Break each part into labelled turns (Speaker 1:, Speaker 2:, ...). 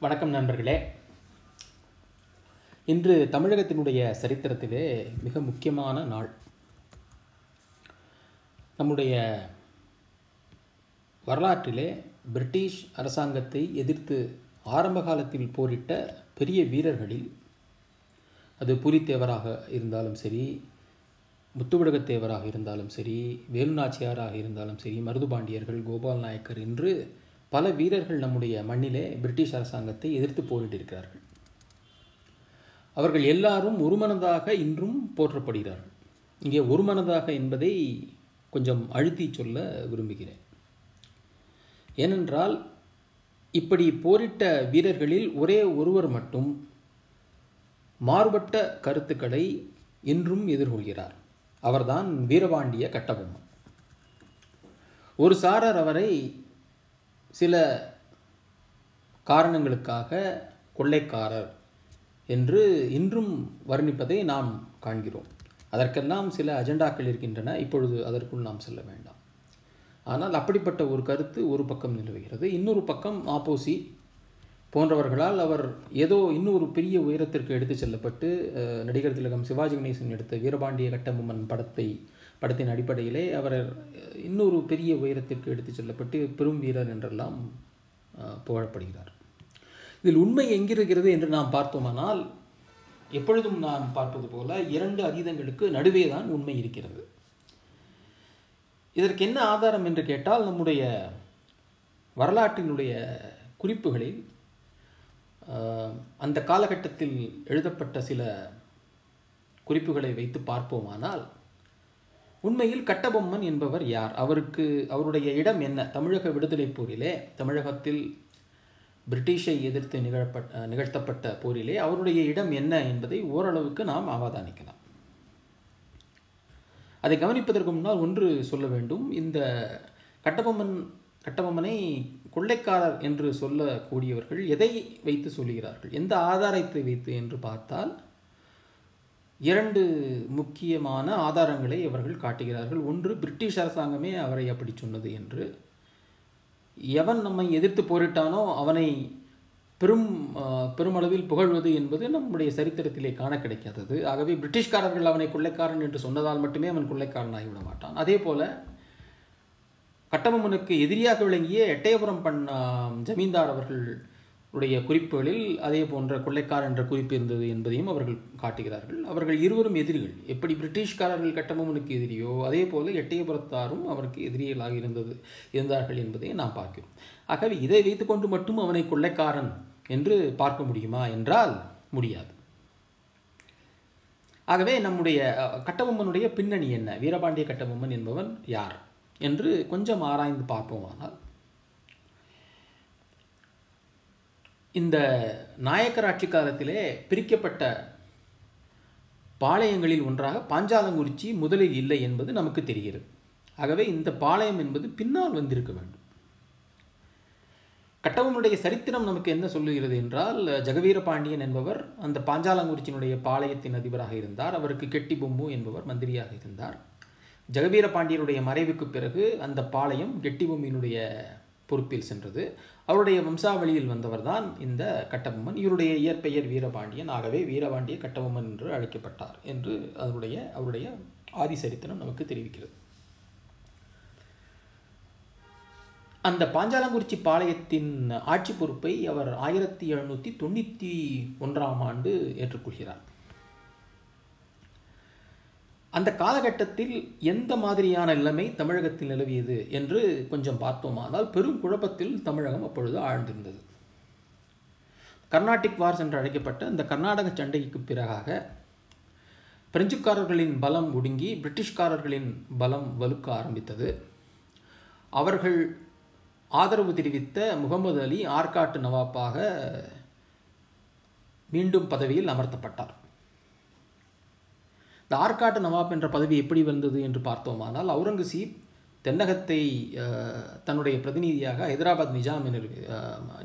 Speaker 1: வணக்கம் நண்பர்களே. இன்று தமிழகத்தினுடைய சரித்திரத்திலே மிக முக்கியமான நாள். நம்முடைய வரலாற்றிலே பிரிட்டிஷ் அரசாங்கத்தை எதிர்த்து ஆரம்ப காலத்தில் போரிட்ட பெரிய வீரர்களில் அது புலித்தேவராக இருந்தாலும் சரி முத்துவிடகத்தேவராக இருந்தாலும் சரி வேலுநாச்சியாராக இருந்தாலும் சரி மருதுபாண்டியர்கள் கோபால் நாயக்கர் என்று பல வீரர்கள் நம்முடைய மண்ணிலே பிரிட்டிஷ் அரசாங்கத்தை எதிர்த்து போரிட்டிருக்கிறார்கள். அவர்கள் எல்லாரும் ஒருமனதாக இன்றும் போற்றப்படுகிறார்கள். இங்கே ஒருமனதாக என்பதை கொஞ்சம் அழுத்தி சொல்ல விரும்புகிறேன். ஏனென்றால் இப்படி போரிட்ட வீரர்களில் ஒரே ஒருவர் மட்டும் மாறுபட்ட கருத்துக்களை இன்றும் எதிர்கொள்கிறார். அவர்தான் வீரபாண்டிய கட்டபொம்மன். ஒரு சாரர் அவரை சில காரணங்களுக்காக கொள்ளைக்காரர் என்று இன்றும் வர்ணிப்பதை நாம் காண்கிறோம். அதற்கெல்லாம் சில அஜெண்டாக்கள் இருக்கின்றன. இப்பொழுது அதற்குள் நாம் செல்ல வேண்டாம். ஆனால் அப்படிப்பட்ட ஒரு கருத்து ஒரு பக்கம் நிலவுகிறது. இன்னொரு பக்கம் ஆப்போசி போன்றவர்களால் அவர் ஏதோ இன்னொரு பெரிய உயரத்திற்கு எடுத்து செல்லப்பட்டு நடிகர் திலகம் சிவாஜி கணேசன் எடுத்த வீரபாண்டிய கட்டபொம்மன் படத்தை படத்தின் அடிப்படையிலே அவர் இன்னொரு பெரிய உயரத்திற்கு எடுத்துச் செல்லப்பட்டு பெரும் வீரர் என்றெல்லாம் புகழப்படுகிறார். இதில் உண்மை எங்கிருக்கிறது என்று நாம் பார்த்தோமானால் எப்பொழுதும் நாம் பார்ப்பது போல இரண்டு அதீதங்களுக்கு நடுவே தான் உண்மை இருக்கிறது. இதற்கு என்ன ஆதாரம் என்று கேட்டால் நம்முடைய வரலாற்றினுடைய குறிப்புகளில் அந்த காலகட்டத்தில் எழுதப்பட்ட சில குறிப்புகளை வைத்து பார்ப்போமானால் உண்மையில் கட்டபொம்மன் என்பவர் யார்? அவருக்கு அவருடைய இடம் என்ன? தமிழக விடுதலை போரிலே தமிழகத்தில் பிரிட்டிஷை எதிர்த்து நிகழப்பட்ட நிகழ்த்தப்பட்ட போரிலே அவருடைய இடம் என்ன என்பதை ஓரளவுக்கு நாம் அவதானிக்கலாம். அதை கவனிப்பதற்கு முன்னால் ஒன்று சொல்ல வேண்டும். இந்த கட்டபொம்மன் கட்டபொம்மனை கொள்ளைக்காரர் என்று சொல்லக்கூடியவர்கள் எதை வைத்து சொல்கிறார்கள்? எந்த ஆதாரத்தை வைத்து என்று பார்த்தால் இரண்டு முக்கியமான ஆதாரங்களை அவர்கள் காட்டுகிறார்கள். ஒன்று பிரிட்டிஷ் அரசாங்கமே அவரை அப்படி சொன்னது என்று. எவன் நம்மை எதிர்த்து போரிட்டானோ அவனை பெரும் பெருமளவில் புகழ்வது என்பது நம்முடைய சரித்திரத்திலே காண கிடைக்காதது. ஆகவே பிரிட்டிஷ்காரர்கள் அவனை கொள்ளைக்காரன் என்று சொன்னதால் மட்டுமே அவன் கொள்ளைக்காரனாகிவிட மாட்டான். அதே போல கட்டபொம்மனுக்கு எதிரியாக விளங்கிய எட்டயபுரம் பண்ண ஜமீன்தார் அவர்கள் உடைய குறிப்புகளில் அதே போன்ற கொள்ளைக்கார் என்ற குறிப்பு இருந்தது என்பதையும் அவர்கள் காட்டுகிறார்கள். அவர்கள் இருவரும் எதிரிகள். எப்படி பிரிட்டிஷ்காரர்கள் கட்டபொம்மனுக்கு எதிரியோ அதே போல எட்டயபுரத்தாரும் அவருக்கு எதிரிகளாக இருந்தது இருந்தார்கள் என்பதை நாம் பார்க்கிறோம். ஆகவே இதை வைத்துக்கொண்டு மட்டும் அவனை கொள்ளைக்காரன் என்று பார்க்க முடியுமா என்றால் முடியாது. ஆகவே நம்முடைய கட்டபொம்மனுடைய பின்னணி என்ன? வீரபாண்டிய கட்டபொம்மன் என்பவன் யார்? என்று கொஞ்சம் ஆராய்ந்து பார்ப்போமானால் இந்த நாயக்கர் ஆட்சி காலத்திலே பிரிக்கப்பட்ட பாளையங்களில் ஒன்றாக பாஞ்சாலங்குறிச்சி முதலில் இல்லை என்பது நமக்கு தெரிகிறது. ஆகவே இந்த பாளையம் என்பது பின்னால் வந்திருக்க வேண்டும். கட்டவனுடைய சரித்திரம் நமக்கு என்ன சொல்லுகிறது என்றால் ஜெகவீர பாண்டியன் என்பவர் அந்த பாஞ்சாலங்குறிச்சியினுடைய பாளையத்தின் அதிபராக இருந்தார். அவருக்கு கெட்டி பொம்மு என்பவர் மந்திரியாக இருந்தார். ஜெகவீர பாண்டியனுடைய மறைவுக்கு பிறகு அந்த பாளையம் கெட்டி பொம்மியினுடைய பொறுப்பில் சென்றது. அவருடைய வம்சாவளியில் வந்தவர் தான் இந்த கட்டபொம்மன். இவருடைய இயற்பெயர் வீரபாண்டியன். ஆகவே வீரபாண்டிய கட்டபொம்மன் என்று அழைக்கப்பட்டார் என்று அவருடைய அவருடைய ஆதி சரித்திரம் நமக்கு தெரிவிக்கிறது. அந்த பாஞ்சாலங்குறிச்சி பாளையத்தின் ஆட்சி பொறுப்பை அவர் ஆயிரத்தி எழுநூற்றி தொண்ணூற்றி ஒன்றாம் ஆண்டு ஏற்றுக்கொள்கிறார். அந்த காலகட்டத்தில் எந்த மாதிரியான நிலைமை தமிழகத்தில் நிலவியது என்று கொஞ்சம் பார்த்தோமானால் பெரும் குழப்பத்தில் தமிழகம் அப்பொழுது ஆழ்ந்திருந்தது. கர்நாடிக் வார்ஸ் என்று அழைக்கப்பட்ட இந்த கர்நாடக சண்டைக்கு பிறகாக பிரெஞ்சுக்காரர்களின் பலம் ஒடுங்கி பிரிட்டிஷ்காரர்களின் பலம் வலுக்க ஆரம்பித்தது. அவர்கள் ஆதரவு தெரிவித்த முகமது அலி ஆற்காட்டு நவாப்பாக மீண்டும் பதவியில் அமர்த்தப்பட்டார். இந்த ஆற்காட்டு நவாப் என்ற பதவி எப்படி வந்தது என்று பார்த்தோமானால் அவுரங்கசீப் தென்னகத்தை தன்னுடைய பிரதிநிதியாக ஹைதராபாத் நிஜாம் என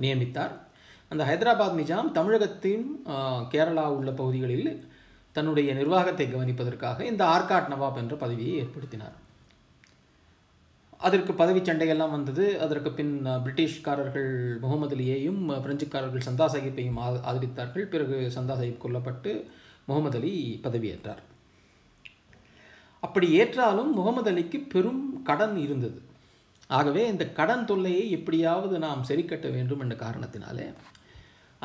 Speaker 1: நியமித்தார். அந்த ஹைதராபாத் நிஜாம் தமிழகத்தின் கேரளா உள்ள பகுதிகளில் தன்னுடைய நிர்வாகத்தை கவனிப்பதற்காக இந்த ஆர்காட் நவாப் என்ற பதவியை ஏற்படுத்தினார். அதற்கு பதவி சண்டையெல்லாம் வந்தது. அதற்கு பின் பிரிட்டிஷ்காரர்கள் முகமது அலியையும் பிரெஞ்சுக்காரர்கள் சந்தா சாஹிப்பையும் ஆதரித்தார்கள். பிறகு சந்தா சாஹிப் கொல்லப்பட்டு முகமது அலி பதவியேற்றார். அப்படி ஏற்றாலும் முகமது அலிக்கு பெரும் கடன் இருந்தது. ஆகவே இந்த கடன் தொல்லையை எப்படியாவது நாம் சரிக்கட்ட வேண்டும் என்ற காரணத்தினாலே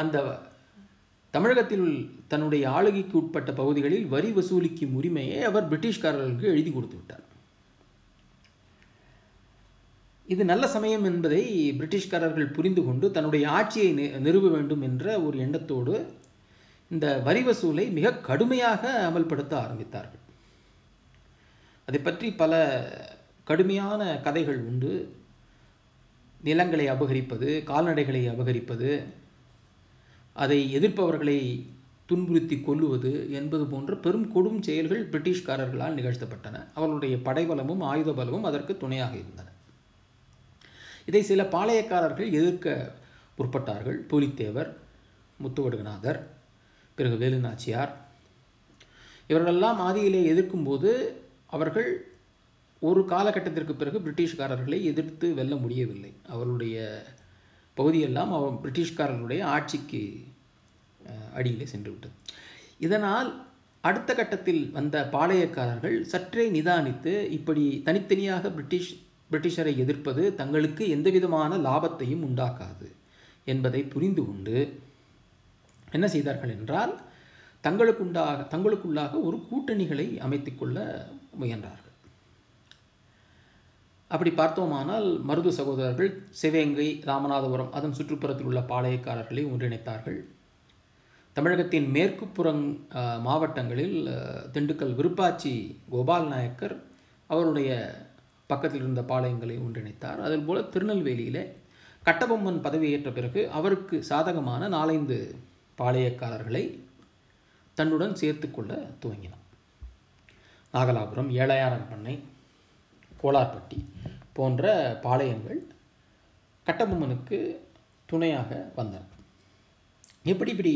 Speaker 1: அந்த தமிழகத்தில் தன்னுடைய ஆளுகைக்கு உட்பட்ட பகுதிகளில் வரி வசூலிக்கும் உரிமையை அவர் பிரிட்டிஷ்காரர்களுக்கு எழுதி கொடுத்து விட்டார். இது நல்ல சமயம் என்பதை பிரிட்டிஷ்காரர்கள் புரிந்து கொண்டு தன்னுடைய ஆட்சியை நிறுவ வேண்டும் என்ற ஒரு எண்ணத்தோடு இந்த வரி வசூலை மிக கடுமையாக அமல்படுத்த ஆரம்பித்தார்கள். அதை பற்றி பல கடுமையான கதைகள் உண்டு. நிலங்களை அபகரிப்பது கால்நடைகளை அபகரிப்பது அதை எதிர்ப்பவர்களை துன்புறுத்தி கொல்லுவது என்பது போன்ற பெரும் கொடும் செயல்கள் பிரிட்டிஷ்காரர்களால் நிகழ்த்தப்பட்டன. அவர்களுடைய படைபலமும் ஆயுத பலமும் அதற்கு துணையாக இருந்தன. இதை சில பாளையக்காரர்கள் எதிர்க்க முற்பட்டார்கள். பூலித்தேவர் முத்துவடுகநாதர் பிறகு வேலுநாச்சியார். இவர்களெல்லாம் ஆதியிலே எதிர்க்கும்போது அவர்கள் ஒரு காலகட்டத்திற்கு பிறகு பிரிட்டிஷ்காரர்களை எதிர்த்து வெல்ல முடியவில்லை. அவர்களுடைய பகுதியெல்லாம் அவ பிரிட்டிஷ்காரர்களுடைய ஆட்சிக்கு அடியிலே சென்று விட்டது இதனால் அடுத்த கட்டத்தில் வந்த பாளையக்காரர்கள் சற்றே நிதானித்து இப்படி தனித்தனியாக பிரிட்டிஷ் பிரிட்டிஷரை எதிர்ப்பது தங்களுக்கு எந்தவிதமான லாபத்தையும் உண்டாக்காது என்பதை புரிந்து கொண்டு என்ன செய்தார்கள் என்றால் தங்களுக்குண்டாக தங்களுக்குள்ளாக ஒரு கூட்டணிகளை அமைத்துக்கொள்ள முயன்றார்கள். அப்படி பார்த்தோமானால் மருது சகோதரர்கள் சிவகங்கை ராமநாதபுரம் அதன் சுற்றுப்புறத்தில் உள்ள பாளையக்காரர்களை ஒன்றிணைத்தார்கள். தமிழகத்தின் மேற்கு புறம் மாவட்டங்களில் திண்டுக்கல் விருப்பாச்சி கோபால் நாயக்கர் அவருடைய பக்கத்தில் இருந்த பாளையங்களை ஒன்றிணைத்தார். அதுபோல திருநெல்வேலியில் கட்டபொம்மன் பதவியேற்ற பிறகு அவருக்கு சாதகமான நாலைந்து பாளையக்காரர்களை தன்னுடன் சேர்த்து கொள்ள துவங்கினான். நாகலாபுரம் ஏழையாரன் பண்ணை கோலார்பட்டி போன்ற பாளையங்கள் கட்டபொம்மனுக்கு துணையாக வந்தன. எப்படி இப்படி?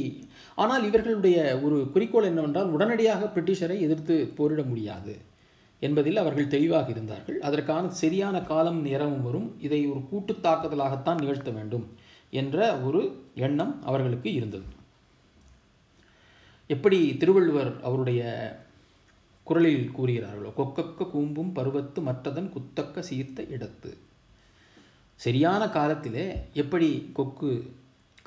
Speaker 1: ஆனால் இவர்களுடைய ஒரு குறிக்கோள் என்னவென்றால் உடனடியாக பிரிட்டிஷரை எதிர்த்து போரிட முடியாது என்பதில் அவர்கள் தெளிவாக இருந்தார்கள். அதற்கான சரியான காலம் நேரமும் வரும். இதை ஒரு கூட்டு தாக்குதலாகத்தான் நிகழ்த்த வேண்டும் என்ற ஒரு எண்ணம் அவர்களுக்கு இருந்தது. எப்படி திருவள்ளுவர் அவருடைய குரலில் கூறுகிறார்களோ கொக்கக்க கூம்பும் பருவத்து மற்றதன் குத்தக்க சீர்த்த இடத்து. சரியான காலத்திலே எப்படி கொக்கு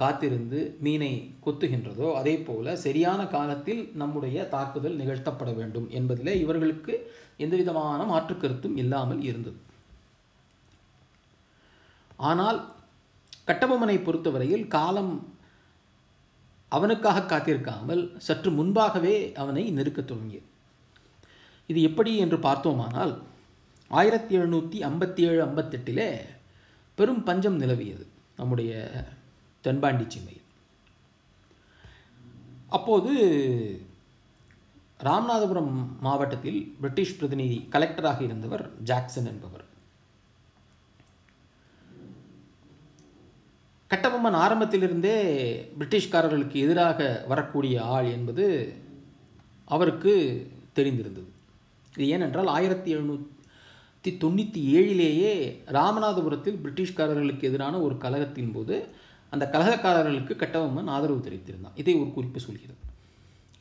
Speaker 1: காத்திருந்து மீனை கொத்துகின்றதோ அதே போல சரியான காலத்தில் நம்முடைய தாக்குதல் நிகழ்த்தப்பட வேண்டும் என்பதிலே இவர்களுக்கு எந்தவிதமான மாற்று கருத்தும் இல்லாமல் இருந்தது. ஆனால் கட்டபொம்மனை பொறுத்தவரையில் காலம் அவனுக்காக காத்திருக்காமல் சற்று முன்பாகவே அவனை நெருக்கத் தொடங்கியது இது எப்படி என்று பார்த்தோமானால் ஆயிரத்தி எழுநூற்றி ஐம்பத்தி ஏழு ஐம்பத்தெட்டிலே பெரும் பஞ்சம் நிலவியது நம்முடைய தென்பாண்டி சீமையில். அப்போது ராமநாதபுரம் மாவட்டத்தில் பிரிட்டிஷ் பிரதிநிதி கலெக்டராக இருந்தவர் ஜாக்சன் என்பவர். கட்டபொம்மன் ஆரம்பத்திலிருந்தே பிரிட்டிஷ்காரர்களுக்கு எதிராக வரக்கூடிய ஆள் என்பது அவருக்கு தெரிந்திருந்தது. இது ஏனென்றால் ஆயிரத்தி எழுநூற்றி தொண்ணூற்றி ஏழிலேயே ராமநாதபுரத்தில் பிரிட்டிஷ்காரர்களுக்கு எதிரான ஒரு கழகத்தின் போது அந்த கலகக்காரர்களுக்கு கட்டபொம்மன் ஆதரவு தெரிவித்திருந்தான். இதை ஒரு குறிப்பு சொல்கிறது.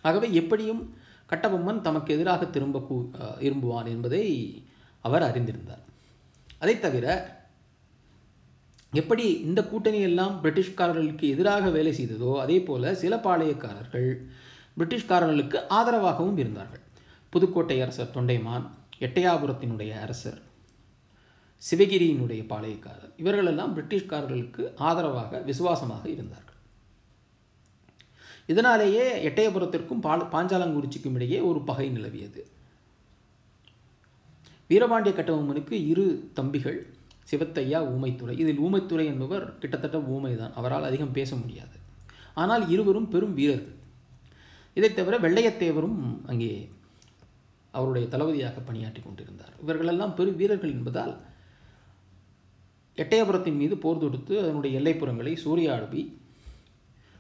Speaker 1: ஆகவே எப்படியும் கட்டபொம்மன் தமக்கு எதிராக திரும்ப கூ விரும்புவான் என்பதை அவர் அறிந்திருந்தார். அதைத் தவிர எப்படி இந்த கூட்டணி எல்லாம் பிரிட்டிஷ்காரர்களுக்கு எதிராக வேலை செய்ததோ அதே போல சில பாளையக்காரர்கள் பிரிட்டிஷ்காரர்களுக்கு ஆதரவாகவும் இருந்தார்கள். புதுக்கோட்டை அரசர் தொண்டைமான் எட்டயாபுரத்தினுடைய அரசர் சிவகிரியினுடைய பாளையக்காரர் இவர்களெல்லாம் பிரிட்டிஷ்காரர்களுக்கு ஆதரவாக விசுவாசமாக இருந்தார்கள். இதனாலேயே எட்டயபுரத்திற்கும் பால் பாஞ்சாலங்குறிச்சிக்கும் இடையே ஒரு பகை நிலவியது. வீரபாண்டிய கட்டபொம்மனுக்கு இரு தம்பிகள் சிவத்தையா ஊமைத்துறை. இதில் ஊமைத்துறை என்பவர் கிட்டத்தட்ட ஊமைதான். அவரால் அதிகம் பேச முடியாது. ஆனால் இருவரும் பெரும் வீரர்கள். இதைத் தவிர வெள்ளையத்தேவரும் அங்கே அவருடைய தளபதியாக பணியாற்றி கொண்டிருந்தார். இவர்களெல்லாம் பெரும் வீரர்கள் என்பதால் எட்டயபுரத்தின் மீது போர் தொடுத்து அதனுடைய எல்லைப்புறங்களை சூறையாடுவி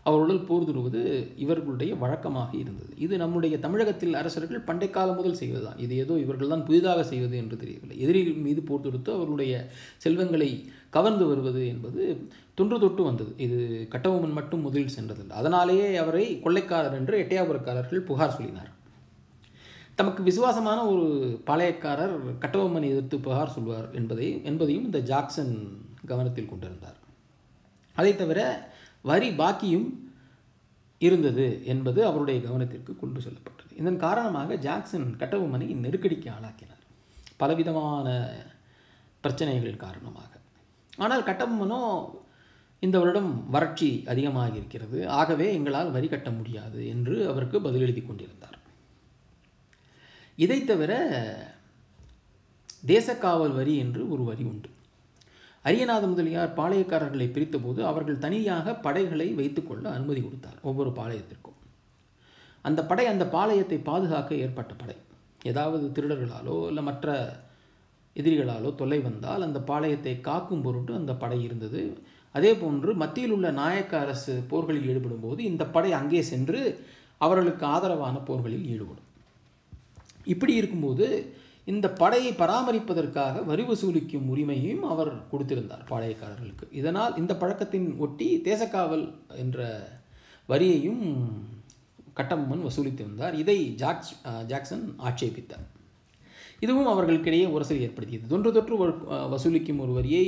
Speaker 1: அவர்களுடன் போர்துடுவது இவர்களுடைய வழக்கமாக இருந்தது. இது நம்முடைய தமிழகத்தில் அரசர்கள் பண்டை காலம் முதல் செய்வதுதான். இது ஏதோ இவர்கள் தான் புதிதாக செய்வது என்று தெரியவில்லை. எதிரிகள் மீது போர் தொடுத்து அவர்களுடைய செல்வங்களை கவர்ந்து வருவது என்பது தொன்று தொட்டு வந்தது. இது கட்டபொம்மன் மட்டும் முதலில் சென்றதில்லை. அதனாலேயே அவரை கொள்ளைக்காரர் என்று எட்டையாபுரக்காரர்கள் புகார் சொல்லினார். தமக்கு விசுவாசமான ஒரு பாளையக்காரர் கட்டபொம்மனை எதிர்த்து புகார் சொல்வார் என்பதை என்பதையும் இந்த ஜாக்சன் கவனத்தில் கொண்டிருந்தார். அதை தவிர வரி பாக்கியும் இருந்தது என்பது அவருடைய கவனத்திற்கு கொண்டு செல்லப்பட்டது. இதன் காரணமாக ஜாக்சன் கட்டபொம்மனை நெருக்கடிக்கு ஆளாக்கினார். பலவிதமான பிரச்சனைகள் காரணமாக. ஆனால் கட்டபொம்மனோ இந்த வருடம் வறட்சி அதிகமாக இருக்கிறது ஆகவே எங்களால் வரி கட்ட முடியாது என்று அவருக்கு பதிலெழுதி கொண்டிருந்தார். இதை தவிர தேசக்காவல் வரி என்று ஒரு வரி உண்டு. அரியநாத முதலியார் பாளையக்காரர்களை பிரித்தபோது அவர்கள் தனியாக படைகளை வைத்துக்கொள்ள அனுமதி கொடுத்தார் ஒவ்வொரு பாளையத்திற்கும். அந்த படை அந்த பாளையத்தை பாதுகாக்க ஏற்பட்ட படை. ஏதாவது திருடர்களாலோ இல்லை மற்ற எதிரிகளாலோ தொல்லை வந்தால் அந்த பாளையத்தை காக்கும் பொருட்டு அந்த படை இருந்தது. அதே போன்று மத்தியில் உள்ள நாயக்க அரசு போர்களில் ஈடுபடும் போது இந்த படை அங்கே சென்று அவர்களுக்கு ஆதரவான போர்களில் ஈடுபடும். இப்படி இருக்கும்போது இந்த படையை பராமரிப்பதற்காக வரி வசூலிக்கும் உரிமையையும் அவர் கொடுத்திருந்தார் பாளையக்காரர்களுக்கு. இதனால் இந்த பழக்கத்தின் ஒட்டி தேசக்காவல் என்ற வரியையும் கட்டபொம்மன் வசூலித்து வந்தார். இதை ஜாக்ஸ் ஜாக்சன் ஆட்சேபித்தார். இதுவும் அவர்களுக்கிடையே உரசல் ஏற்படுத்தியது. தொன்று தொற்று வசூலிக்கும் ஒரு வரியை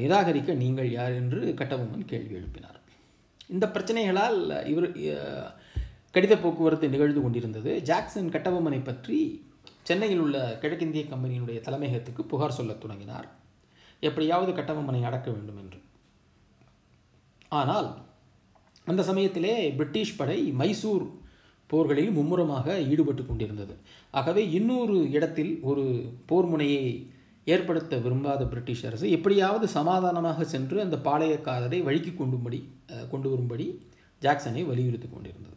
Speaker 1: நிராகரிக்க நீங்கள் யார் என்று கட்டபொம்மன் கேள்வி எழுப்பினார். இந்த பிரச்சனைகளால் இவர் கடித போக்குவரத்து நிகழ்ந்து கொண்டிருந்தது. ஜாக்சன் கட்டபொம்மனை பற்றி சென்னையில் உள்ள கிழக்கிந்திய கம்பெனியினுடைய தலைமையகத்துக்கு புகார் சொல்லத் தொடங்கினார். எப்படியாவது கட்டபொம்மனை அடக்க வேண்டும் என்று. ஆனால் அந்த சமயத்திலே பிரிட்டிஷ் படை மைசூர் போர்களில் மும்முரமாக ஈடுபட்டு கொண்டிருந்தது. ஆகவே இன்னொரு இடத்தில் ஒரு போர் முனையை ஏற்படுத்த விரும்பாத பிரிட்டிஷ் அரசு எப்படியாவது சமாதானமாக சென்று அந்த பாளையக்காரரை வழிக்கு கொண்டும்படி கொண்டு வரும்படி ஜாக்சனை வலியுறுத்தி கொண்டிருந்தது.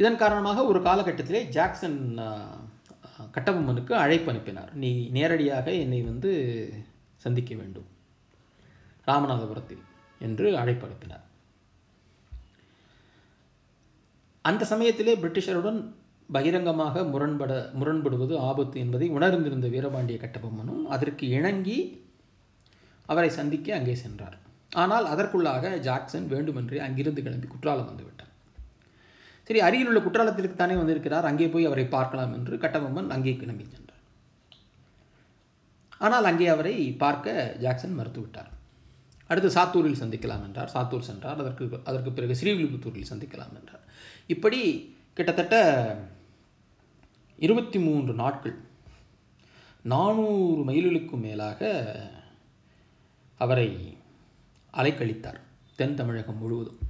Speaker 1: இதன் காரணமாக ஒரு காலகட்டத்திலே ஜாக்சன் கட்டபொம்மனுக்கு அழைப்பு அனுப்பினார். நீ நேரடியாக என்னை வந்து சந்திக்க வேண்டும். ராமநாதபுரத்தில் என்று அழைப்பு அனுப்பினார். அந்த சமயத்திலே பிரிட்டிஷருடன் பகிரங்கமாக முரண்பட முரண்படுவது ஆபத்து என்பதை உணர்ந்திருந்த வீரபாண்டிய கட்டபொம்மனும் அதற்கு இணங்கி அவரை சந்திக்க அங்கே சென்றார். ஆனால் அதற்குள்ளாக ஜாக்சன் வேண்டுமென்றே அங்கிருந்து கிளம்பி குற்றாலம் வந்துவிட்டார். சரி அருகில் உள்ள குற்றாலத்திற்கு தானே வந்திருக்கிறார். அங்கே போய் அவரை பார்க்கலாம் என்று கட்டபொம்மன் அங்கே கிளம்பி சென்றார் ஆனால் அங்கே அவரை பார்க்க ஜாக்சன் மறுத்துவிட்டார். அடுத்து சாத்தூரில் சந்திக்கலாம் என்றார். சாத்தூர் சென்றார். அதற்கு அதற்கு பிறகு ஸ்ரீவில்லிபுத்தூரில் சந்திக்கலாம் என்றார். இப்படி கிட்டத்தட்ட இருபத்தி மூன்று நாட்கள் நானூறு மைல்களுக்கும் மேலாக அவரை அலைக்கழித்தார் தென் தமிழகம் முழுவதும்.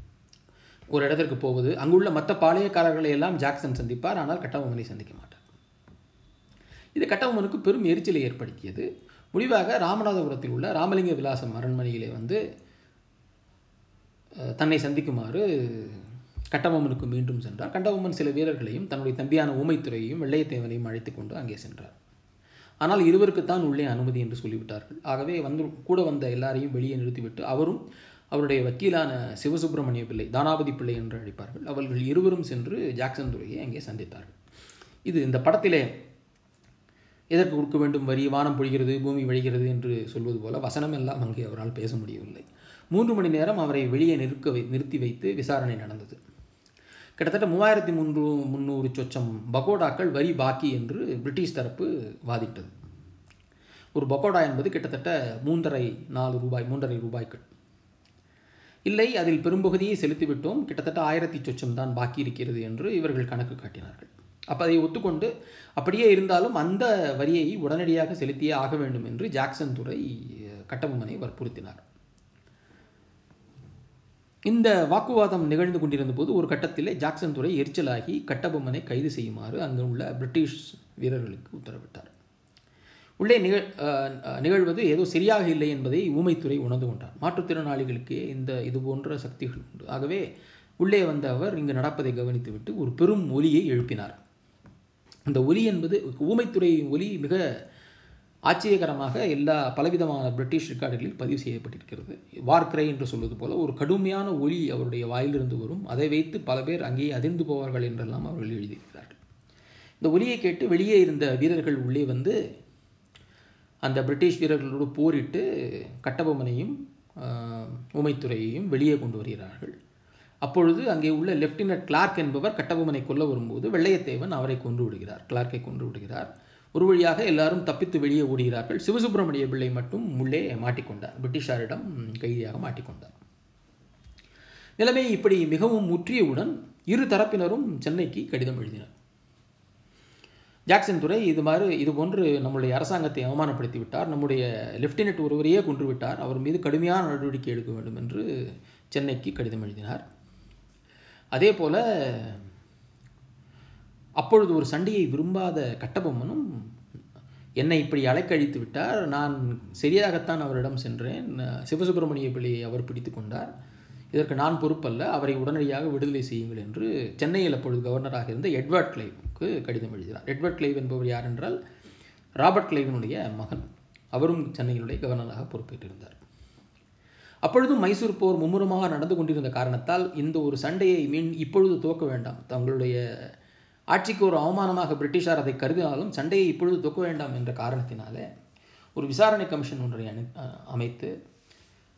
Speaker 1: ஒரு இடத்திற்கு போவது அங்குள்ள மற்ற பாளையக்காரர்களை எல்லாம் ஜாக்சன் சந்திப்பார் ஆனால் கட்டபொம்மனை சந்திக்க மாட்டார். இது கட்டபொம்மனுக்கு பெரும் எரிச்சலை ஏற்படுத்தியது. முடிவாக ராமநாதபுரத்தில் உள்ள ராமலிங்க விலாசம் அரண்மனையிலே வந்து தன்னை சந்திக்குமாறு கட்டபொம்மனுக்கு மீண்டும் சென்றார். கட்டபொம்மன் சில வீரர்களையும் தன்னுடைய தம்பியான ஊமைத்துறையையும் வெள்ளையத்தேவனையும் அழைத்து கொண்டு அங்கே சென்றார். ஆனால் இருவருக்குத்தான் உள்ளே அனுமதி என்று சொல்லிவிட்டார்கள். ஆகவே வந்து கூட வந்த எல்லாரையும் வெளியே நிறுத்திவிட்டு அவரும் அவருடைய வக்கீலான சிவசுப்பிரமணிய பிள்ளை தானாபதி பிள்ளை என்று அழைப்பார்கள். அவர்கள் இருவரும் சென்று ஜாக்சன் துறையை அங்கே சந்தித்தார்கள். இது இந்த படத்திலே எதற்கு கொடுக்க வேண்டும்? வரி வானம் பொழிகிறது பூமி வழிகிறது என்று சொல்வது போல வசனம் எல்லாம் அங்கே அவரால் பேச முடியவில்லை. மூன்று மணி நேரம் அவரை வெளியே நிற்க வை நிறுத்தி வைத்து விசாரணை நடந்தது. கிட்டத்தட்ட மூவாயிரத்தி மூன்று முந்நூறு சொச்சம் பகோடாக்கள் வரி பாக்கி என்று பிரிட்டிஷ் தரப்பு வாதிட்டது. ஒரு பகோடா என்பது கிட்டத்தட்ட மூன்றரை நாலு ரூபாய் மூன்றரை ரூபாய்கள் இல்லை அதில் பெரும்பகுதியை செலுத்திவிட்டோம். கிட்டத்தட்ட ஆயிரத்தி சொச்சம் தான் பாக்கி இருக்கிறது என்று இவர்கள் கணக்கு காட்டினார்கள். அப்போ அதை ஒத்துக்கொண்டு அப்படியே இருந்தாலும் அந்த வரியை உடனடியாக செலுத்தியே ஆக வேண்டும் என்று ஜாக்சன் துறை கட்டபொம்மனை வற்புறுத்தினார். இந்த வாக்குவாதம் நிகழ்ந்து கொண்டிருந்த போது ஒரு கட்டத்திலே ஜாக்சன் துறை எரிச்சலாகி கட்டபொம்மனை கைது செய்யுமாறு அங்கு உள்ள பிரிட்டிஷ் வீரர்களுக்கு உத்தரவிட்டார். உள்ளே நிகழ் நிகழ்வது ஏதோ சரியாக இல்லை என்பதை ஊமைத்துறை உணர்ந்து கொண்டார். மாற்றுத்திறனாளிகளுக்கு இந்த இது போன்ற சக்திகள் உண்டு. ஆகவே உள்ளே வந்த அவர் இங்கு நடப்பதை கவனித்துவிட்டு ஒரு பெரும் ஒலியை எழுப்பினார். அந்த ஒலி என்பது ஊமைத்துறையின் ஒலி மிக ஆச்சரியகரமாக எல்லா பலவிதமான பிரிட்டிஷ் ரெக்கார்டுகளில் பதிவு செய்யப்பட்டிருக்கிறது. வார்க்ரை என்று சொல்வது போல ஒரு கடுமையான ஒலி அவருடைய வாயிலிருந்து வரும். அதை வைத்து பல பேர் அங்கேயே அதிர்ந்து போவார்கள் என்றெல்லாம் அவர்கள் எழுதியிருக்கிறார்கள். இந்த ஒலியை கேட்டு வெளியே இருந்த வீரர்கள் உள்ளே வந்து அந்த பிரிட்டிஷ் வீரர்களோடு போரிட்டு கட்டபொம்மனையும் உமைத்துறையையும் வெளியே கொண்டு வருகிறார்கள். அப்பொழுது அங்கே உள்ள லெப்டினன்ட் கிளார்க் என்பவர் கட்டபொம்மனை கொல்ல வரும்போது வெள்ளையத்தேவன் அவரை கொன்று விடுகிறார். கிளார்க்கை கொன்று விடுகிறார். ஒரு வழியாக எல்லாரும் தப்பித்து வெளியே ஓடுகிறார்கள். சிவசுப்பிரமணிய பிள்ளை மட்டும் உள்ளே மாட்டிக்கொண்டார். பிரிட்டிஷாரிடம் கைதியாக மாட்டிக்கொண்டார். நிலைமை இப்படி மிகவும் முற்றியவுடன் இரு தரப்பினரும் சென்னைக்கு கடிதம் எழுதினர். ஜாக்சன் துறை இது மாதிரி இது போன்று நம்முடைய அரசாங்கத்தை அவமானப்படுத்தி விட்டார். நம்முடைய லெப்டினன்ட் ஒருவரையே கொன்று விட்டார். அவர் மீது கடுமையான நடவடிக்கை எடுக்க வேண்டும் என்று சென்னைக்கு கடிதம் எழுதினார். அதே போல் அப்பொழுது ஒரு சண்டையை விரும்பாத கட்டபொம்மனும் என்னை இப்படி அலைக்கழித்து விட்டார். நான் சரியாகத்தான் அவரிடம் சென்றேன். சிவசுப்பிரமணிய பிள்ளையை அவர் பிடித்து கொண்டார். இதற்கு நான் பொறுப்பல்ல. அவரை உடனடியாக விடுதலை செய்யுங்கள் என்று சென்னையில் அப்பொழுது கவர்னராக இருந்த எட்வர்ட் கிளைவுக்கு கடிதம் எழுதினார். எட்வர்ட் கிளைவ் என்பவர் யார் என்றால் ராபர்ட் கிளைவனுடைய மகன். அவரும் சென்னையினுடைய கவர்னராக பொறுப்பேற்றிருந்தார். அப்பொழுதும் மைசூர் போர் மும்முரமாக நடந்து கொண்டிருந்த காரணத்தால் இந்த ஒரு சண்டையை மீன் இப்பொழுது துவக்க வேண்டாம். தங்களுடைய ஆட்சிக்கு ஒரு அவமானமாக பிரிட்டிஷார் அதை கருதினாலும் சண்டையை இப்பொழுது துவக்க வேண்டாம் என்ற காரணத்தினாலே ஒரு விசாரணை கமிஷன் ஒன்றை அனு அமைத்து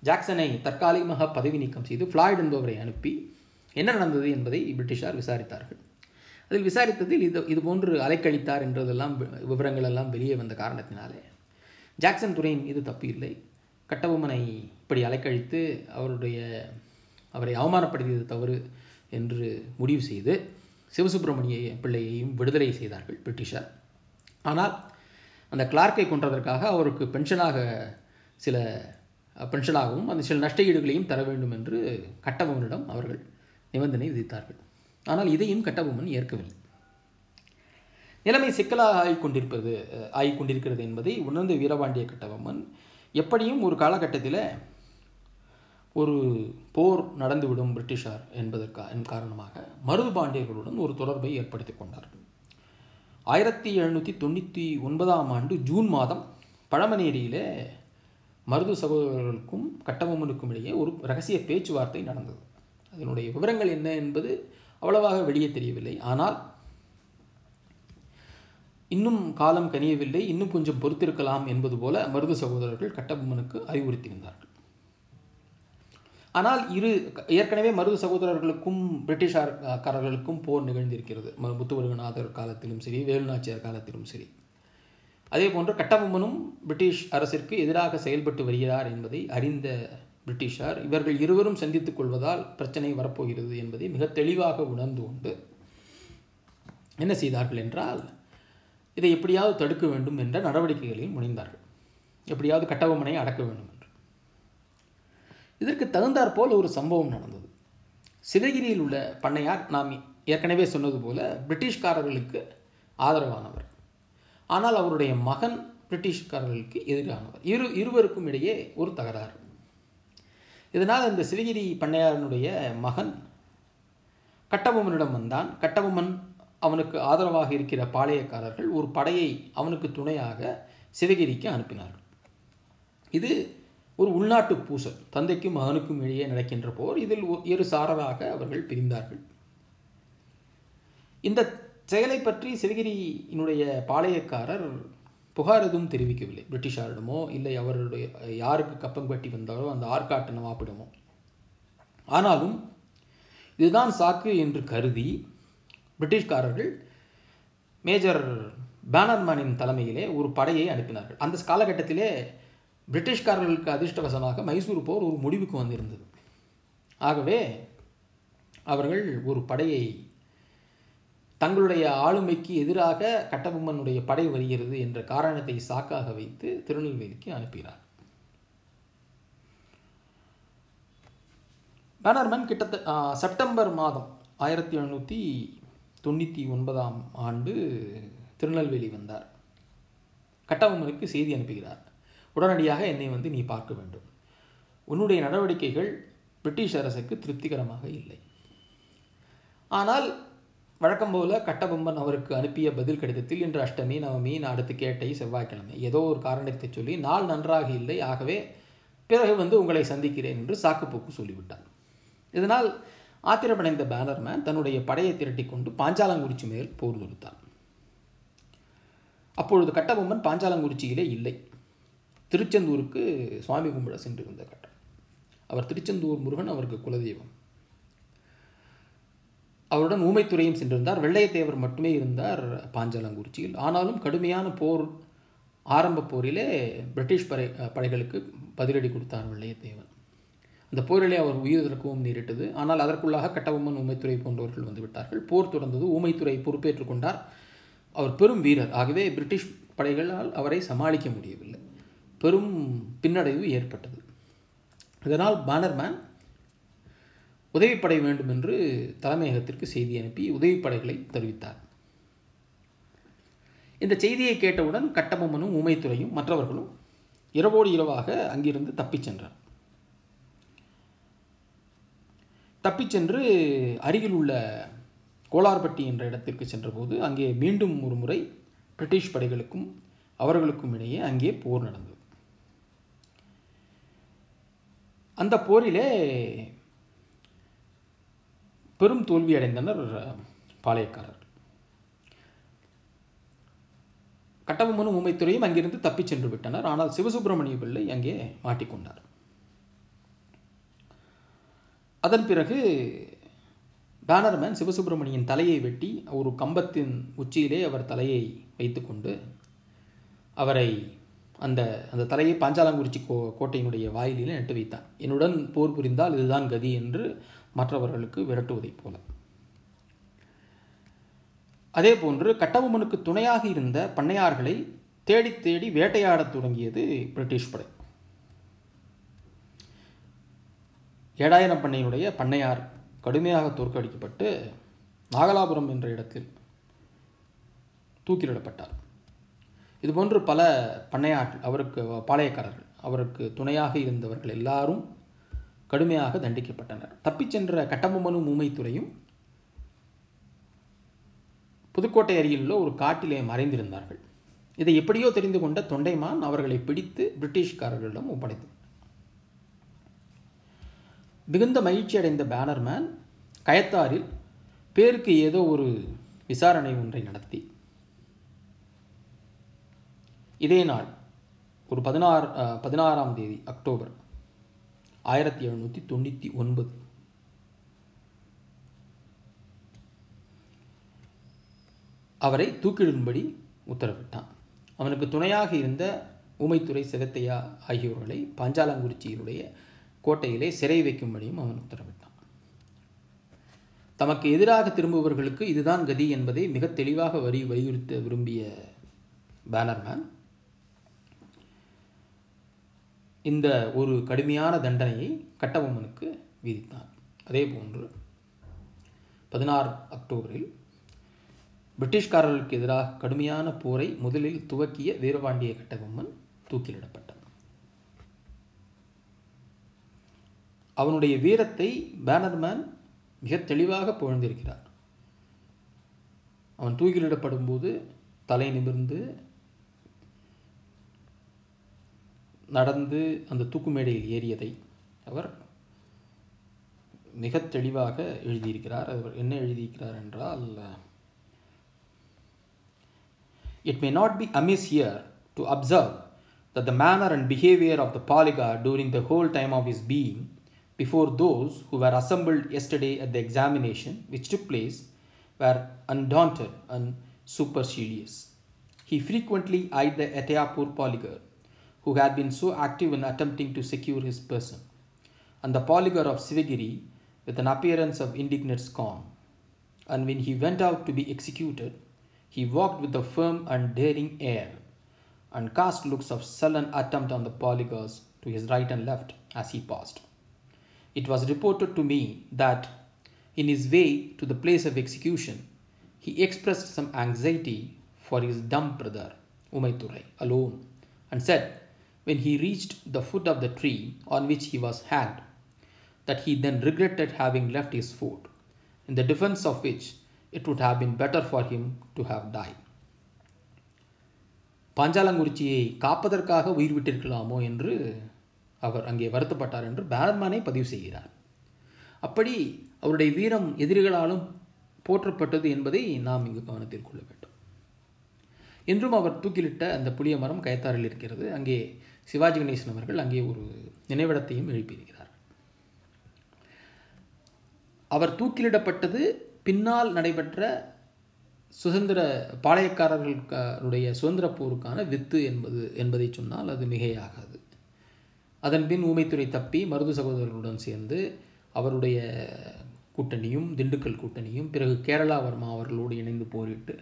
Speaker 1: ஜாக்சனை தற்காலிகமாக பதவி நீக்கம் செய்து ஃப்ளாய்ட் என்பவரை அனுப்பி என்ன நடந்தது என்பதை பிரிட்டிஷார் விசாரித்தார்கள். அதில் விசாரித்ததில் இது இது போன்று அலைக்கழித்தார் என்றதெல்லாம் விவரங்கள் எல்லாம் வெளியே வந்த காரணத்தினாலே. ஜாக்சன் துறையின் மீது தப்பு இல்லை. கட்டபொம்மனை இப்படி அலைக்கழித்து அவருடைய அவரை அவமானப்படுத்தியது தவறு என்று முடிவு செய்து சிவசுப்பிரமணிய பிள்ளையையும் விடுதலை செய்தார்கள் பிரிட்டிஷார். ஆனால் அந்த கிளார்க்கை கொன்றதற்காக அவருக்கு பென்ஷனாக சில பென்ஷனாகவும் அந்த சில நஷ்ட ஈடுகளையும் தர வேண்டும் என்று கட்டபொம்மனிடம் அவர்கள் நிபந்தனை விதித்தார்கள். ஆனால் இதையும் கட்டபொம்மன் ஏற்கவில்லை. நிலைமை சிக்கலாக ஆகிக்கொண்டிருப்பது ஆகிக்கொண்டிருக்கிறது என்பதை உணர்ந்த வீரபாண்டிய கட்டபொம்மன் எப்படியும் ஒரு காலகட்டத்தில் ஒரு போர் நடந்துவிடும் பிரிட்டிஷார் என்பதற்கா காரணமாக மருது பாண்டியர்களுடன் ஒரு தொடர்பை ஏற்படுத்தி கொண்டார். ஆயிரத்தி எழுநூற்றி தொண்ணூற்றி ஒன்பதாம் ஆண்டு ஜூன் மாதம் பழமநேரியிலே மருது சகோதரர்களுக்கும் கட்டபொம்மனுக்கும் இடையே ஒரு ரகசிய பேச்சுவார்த்தை நடந்தது. அதனுடைய விவரங்கள் என்ன என்பது அவ்வளவாக வெளியே தெரியவில்லை. ஆனால் இன்னும் காலம் கனியவில்லை. இன்னும் கொஞ்சம் பொறுத்திருக்கலாம் என்பது போல மருது சகோதரர்கள் கட்டபொம்மனுக்கு அறிவுறுத்தியிருந்தார்கள் ஆனால் இரு ஏற்கனவே மருது சகோதரர்களுக்கும் பிரிட்டிஷார்காரர்களுக்கும் போர் நிகழ்ந்திருக்கிறது. முத்துவருகநாதர் காலத்திலும் சரி வேலுநாச்சியார் காலத்திலும் சரி. அதே போன்று கட்டபொம்மனும் பிரிட்டிஷ் அரசிற்கு எதிராக செயல்பட்டு வருகிறார் என்பதை அறிந்த பிரிட்டிஷார் இவர்கள் இருவரும் சந்தித்துக் கொள்வதால் பிரச்சனை வரப்போகிறது என்பதை மிக தெளிவாக உணர்ந்து கொண்டு என்ன செய்தார்கள் என்றால் இதை எப்படியாவது தடுக்க வேண்டும் என்ற நடவடிக்கைகளில் முனைந்தார்கள். எப்படியாவது கட்டபொம்மனை அடக்க வேண்டும் என்று. இதற்கு தகுந்தாற்போல் ஒரு சம்பவம் நடந்தது. சிவகிரியில் உள்ள பண்ணையார் நாம் ஏற்கனவே சொன்னது போல பிரிட்டிஷ்காரர்களுக்கு ஆதரவானவர். ஆனால் அவருடைய மகன் பிரிட்டிஷ்காரர்களுக்கு எதிரானவர். இரு இருவருக்கும் இடையே ஒரு தகராறு. இதனால் இந்த சிவகிரி பண்ணையாரனுடைய மகன் கட்டபொம்மனிடம் வந்தான். கட்டபொம்மன் அவனுக்கு ஆதரவாக இருக்கிற பாளையக்காரர்கள் ஒரு படையை அவனுக்கு துணையாக சிவகிரிக்கு அனுப்பினார்கள். இது ஒரு உள்நாட்டு பூசல். தந்தைக்கும் மகனுக்கும் இடையே நடக்கின்ற போர். இதில் இரு சாரராக அவர்கள் பிரிந்தார்கள். இந்த செயலை பற்றி சிவகிரியினுடைய பாளையக்காரர் புகார் எதுவும் தெரிவிக்கவில்லை. பிரிட்டிஷாரிடமோ இல்லை அவருடைய யாருக்கு கப்பம் கட்டி வந்தாரோ அந்த ஆற்காட்டு நவாப்பிடமோ ஆனாலும் இதுதான் சாக்கு என்று கருதி பிரிட்டிஷ்காரர்கள் மேஜர் பேனர்மேனின் தலைமையிலே ஒரு படையை அனுப்பினார்கள். அந்த காலகட்டத்திலே பிரிட்டிஷ்காரர்களுக்கு அதிர்ஷ்டவசமாக மைசூர் போர் ஒரு முடிவுக்கு வந்திருந்தது. ஆகவே அவர்கள் ஒரு படையை தங்களுடைய ஆளுமைக்கு எதிராக கட்டபொம்மனுடைய படை வருகிறது என்ற காரணத்தை சாக்காக வைத்து திருநெல்வேலிக்கு அனுப்பினார். பேனர்மன் கிட்டத்தட்ட செப்டம்பர் மாதம் ஆயிரத்தி எழுநூற்றி தொண்ணூற்றி ஒன்பதாம் ஆண்டு திருநெல்வேலி வந்தார். கட்டபொம்மனுக்கு செய்தி அனுப்புகிறார். உடனடியாக என்னை வந்து நீ பார்க்க வேண்டும். உன்னுடைய நடவடிக்கைகள் பிரிட்டிஷ் அரசுக்கு திருப்திகரமாக இல்லை. ஆனால் வழக்கம் போல கட்டபொம்மன் அவருக்கு அனுப்பிய பதில் கடிதத்தில் இன்று அஷ்டமி நவமி அடுத்து கேட்டை செவ்வாய்க்கிழமை ஏதோ ஒரு காரணத்தை சொல்லி நாள் நன்றாக இல்லை ஆகவே பிறகு வந்து உங்களை சந்திக்கிறேன் என்று சாக்குப்போக்கு சொல்லிவிட்டார் இதனால் ஆத்திரமடைந்த பேனர்மேன் தன்னுடைய படையை திரட்டிக் கொண்டு பாஞ்சாலங்குறிச்சி மேல் போர் தொடுத்தான். அப்பொழுது கட்டபொம்மன் பாஞ்சாலங்குறிச்சியிலே இல்லை. திருச்செந்தூருக்கு சுவாமி கும்பிட சென்றிருந்த கட்டம். அவர் திருச்செந்தூர் முருகன் அவருக்கு குலதெய்வம். அவருடன் ஊமைத்துறையும் சென்றிருந்தார். வெள்ளையத்தேவர் மட்டுமே இருந்தார் பாஞ்சாலங்குறிச்சியில். ஆனாலும் கடுமையான போர் ஆரம்ப போரிலே பிரிட்டிஷ் படை படைகளுக்கு பதிலடி கொடுத்தார் வெள்ளையத்தேவன் அந்த போரிலே அவர் உயிர் இறக்கவும் நேரிட்டது. ஆனால் அதற்குள்ளாக கட்டபொம்மன் ஊமைத்துறை போன்றவர்கள் வந்து விட்டார்கள். போர் தொடர்ந்தது. ஊமைத்துறை பொறுப்பேற்றுக் கொண்டார். அவர் பெரும் வீரர். ஆகவே பிரிட்டிஷ் படைகளால் அவரை சமாளிக்க முடியவில்லை. பெரும் பின்னடைவு ஏற்பட்டது. இதனால் பானர்மேன் உதவிப்படை வேண்டும் என்று தலைமையகத்திற்கு செய்தி அனுப்பி உதவிப்படைகளை தெரிவித்தார். இந்த செய்தியை கேட்டவுடன் கட்டபொம்மனும் ஊமைத்துறையும் மற்றவர்களும் இரவோடு இரவாக அங்கிருந்து தப்பிச் சென்றார் தப்பிச் சென்று அருகில் உள்ள கோலார்பட்டி என்ற இடத்திற்கு சென்றபோது அங்கே மீண்டும் ஒரு முறை பிரிட்டிஷ் படைகளுக்கும் அவர்களுக்கும் இடையே அங்கே போர் நடந்தது. அந்த போரிலே பெரும் தோல்வி அடைந்தனர் பாளையக்காரர் கட்டபொம்மனும் உமைத்துறையும் அங்கிருந்து தப்பிச் சென்று விட்டனர். ஆனால் சிவசுப்பிரமணிய பிள்ளை அங்கே மாட்டிக்கொண்டார் அதன் பிறகு பேனர்மேன் சிவசுப்பிரமணியின் தலையை வெட்டி ஒரு கம்பத்தின் உச்சியிலே அவர் தலையை வைத்துக்கொண்டு அவரை அந்த அந்த தலையை பாஞ்சாலங்குறிச்சி கோ கோட்டையினுடைய வாயிலில் நட்டு வைத்தான். என்னுடன் போர் புரிந்தால் இதுதான் கதி என்று மற்றவர்களுக்கு விரட்டுவதைப் போல. அதே போன்று கட்டபொம்மனுக்கு துணையாக இருந்த பண்ணையார்களை தேடி தேடி வேட்டையாடத் தொடங்கியது பிரிட்டிஷ் படை. ஏழாயிரம் பண்ணையினுடைய பண்ணையார் கடுமையாக தோற்கடிக்கப்பட்டு நாகலாபுரம் என்ற இடத்தில் தூக்கிலிடப்பட்டார். இதுபோன்று பல பண்ணையார்கள் அவருக்கு பாளையக்காரர்கள் அவருக்கு துணையாக இருந்தவர்கள் எல்லாரும் கடுமையாக தண்டிக்கப்பட்டனர். தப்பிச் சென்ற கட்டபொம்மனும் ஊமைத்துறையும் புதுக்கோட்டை அருகிலுள்ள ஒரு காட்டிலே மறைந்திருந்தார்கள். இதை எப்படியோ தெரிந்து கொண்ட தொண்டைமான் அவர்களை பிடித்து பிரிட்டிஷ்காரர்களிடம் ஒப்படைத்து மிகுந்த மகிழ்ச்சி அடைந்த பேனர்மேன் கயத்தாரில் பேருக்கு ஏதோ ஒரு விசாரணை ஒன்றை நடத்தி. இதே நாள் ஒரு பதினாறு பதினாறாம் தேதி அக்டோபர் ஆயிரத்தி எழுநூற்றி தொண்ணூற்றி ஒன்பது. அவரை தூக்கிடும்படி உத்தரவிட்டான். அவனுக்கு துணையாக இருந்த ஊமைத்துறை சிவத்தையா ஆகியோர்களை பாஞ்சாலங்குறிச்சியினுடைய கோட்டையிலே சிறை வைக்கும்படியும் அவன் உத்தரவிட்டான். தமக்கு எதிராக திரும்புபவர்களுக்கு இதுதான் கதி என்பதை மிக தெளிவாக வரி வலியுறுத்த விரும்பிய பேனர்மேன் இந்த ஒரு கடுமையான தண்டனையை கட்டபொம்மனுக்கு விதித்தார். அதே போன்று பதினாறு அக்டோபரில் பிரிட்டிஷ்காரர்களுக்கு எதிராக கடுமையான போரை முதலில் துவக்கிய வீரபாண்டிய கட்டபொம்மன் தூக்கிலிடப்பட்டான். அவனுடைய வீரத்தை பேனர்மேன் மிக தெளிவாக புகழ்ந்திருக்கிறார். அவன் தூக்கிலிடப்படும் போது தலை நிமிர்ந்து நடந்து அந்த தூக்கு மேடையில் ஏறியதை அவர் மிக தெளிவாக எழுதியிருக்கிறார் அவர் என்ன எழுதியிருக்கிறார் என்றால் it may not be amiss here to observe that the manner and behavior of the polyglot during the whole time of his being before those who were assembled yesterday at the examination which took place were undaunted and supercilious. He frequently eyed the Etayapur polyglot, who had been so active in attempting to secure his person, and the polyglot of Sivagiri with an appearance of indignant scorn. And when he went out to be executed, he walked with a firm and daring air, and cast looks of sullen attempt on the polygons to his right and left as he passed. It was reported to me that, in his way to the place of execution, he expressed some anxiety for his dumb brother, Umaiturai, alone, and said, when he reached the foot of the tree on which he was hanged, that he then regretted having left his fort, in the defense of which it would have been better for him to have died. பாஞ்சாலங்குறிச்சியை காப்பதற்காக உயிர் விட்டிருக்கலாமோ என்று அவர் அங்கே வருத்தப்பட்டார் என்று பேரர்மானை பதிவு செய்கிறார். அப்படி அவருடைய வீரம் எதிரிகளாலும் போற்றப்பட்டது என்பதை நாம் இங்கு கவனத்தில் கொள்ள வேண்டும். என்றும் அவர் தூக்கிலிட்ட அந்த புளிய மரம் கயத்தாரில் இருக்கிறது. அங்கே சிவாஜி கணேசன் அவர்கள் அங்கே ஒரு நினைவிடத்தையும் எழுப்பியிருக்கிறார். அவர் தூக்கிலிடப்பட்டது பின்னால் நடைபெற்ற சுதந்திர பாளையக்காரர்களுடைய சுதந்திர போருக்கான வித்து என்பது என்பதை சொன்னால் அது மிகையாகாது. அதன் பின் ஊமைத்துறை தப்பி மருது சகோதரர்களுடன் சேர்ந்து அவருடைய கூட்டணியும் திண்டுக்கல் கூட்டணியும் பிறகு கேரளா வர்மா அவர்களோடு இணைந்து போரிட்டு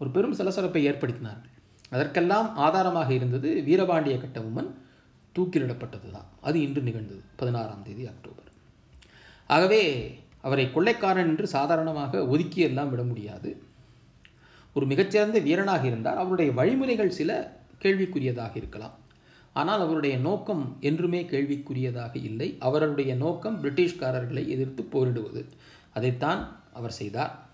Speaker 1: ஒரு பெரும் சலசலப்பை ஏற்படுத்தினார்கள். அதற்கெல்லாம் ஆதாரமாக இருந்தது வீரபாண்டிய கட்டபொம்மன் தூக்கிலிடப்பட்டது தான் அது இன்று நிகழ்ந்தது பதினாறாம் தேதி அக்டோபர். ஆகவே அவரை கொள்ளைக்காரன் என்று சாதாரணமாக ஒதுக்கி எல்லாம் விட முடியாது. ஒரு மிகச்சிறந்த வீரனாக இருந்தார். அவருடைய வழிமுறைகள் சில கேள்விக்குரியதாக இருக்கலாம். ஆனால் அவருடைய நோக்கம் என்றுமே கேள்விக்குரியதாக இல்லை. அவருடைய நோக்கம் பிரிட்டிஷ்காரர்களை எதிர்த்து போரிடுவது. அதைத்தான் அவர் செய்தார்.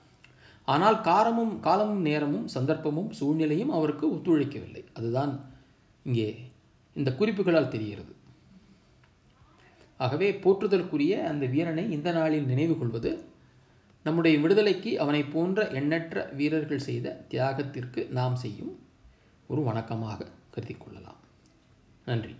Speaker 1: ஆனால் காரமும் காலமும் நேரமும் சந்தர்ப்பமும் சூழ்நிலையும் அவருக்கு ஒத்துழைக்கவில்லை. அதுதான் இங்கே இந்த குறிப்புகளால் தெரிகிறது. ஆகவே போற்றுதலுக்குரிய அந்த வீரனை இந்த நாளில் நினைவு கொள்வது நம்முடைய விடுதலைக்கு அவனை போன்ற எண்ணற்ற வீரர்கள் செய்த தியாகத்திற்கு நாம் செய்யும் ஒரு வணக்கமாக கருதி கொள்ளலாம். நன்றி.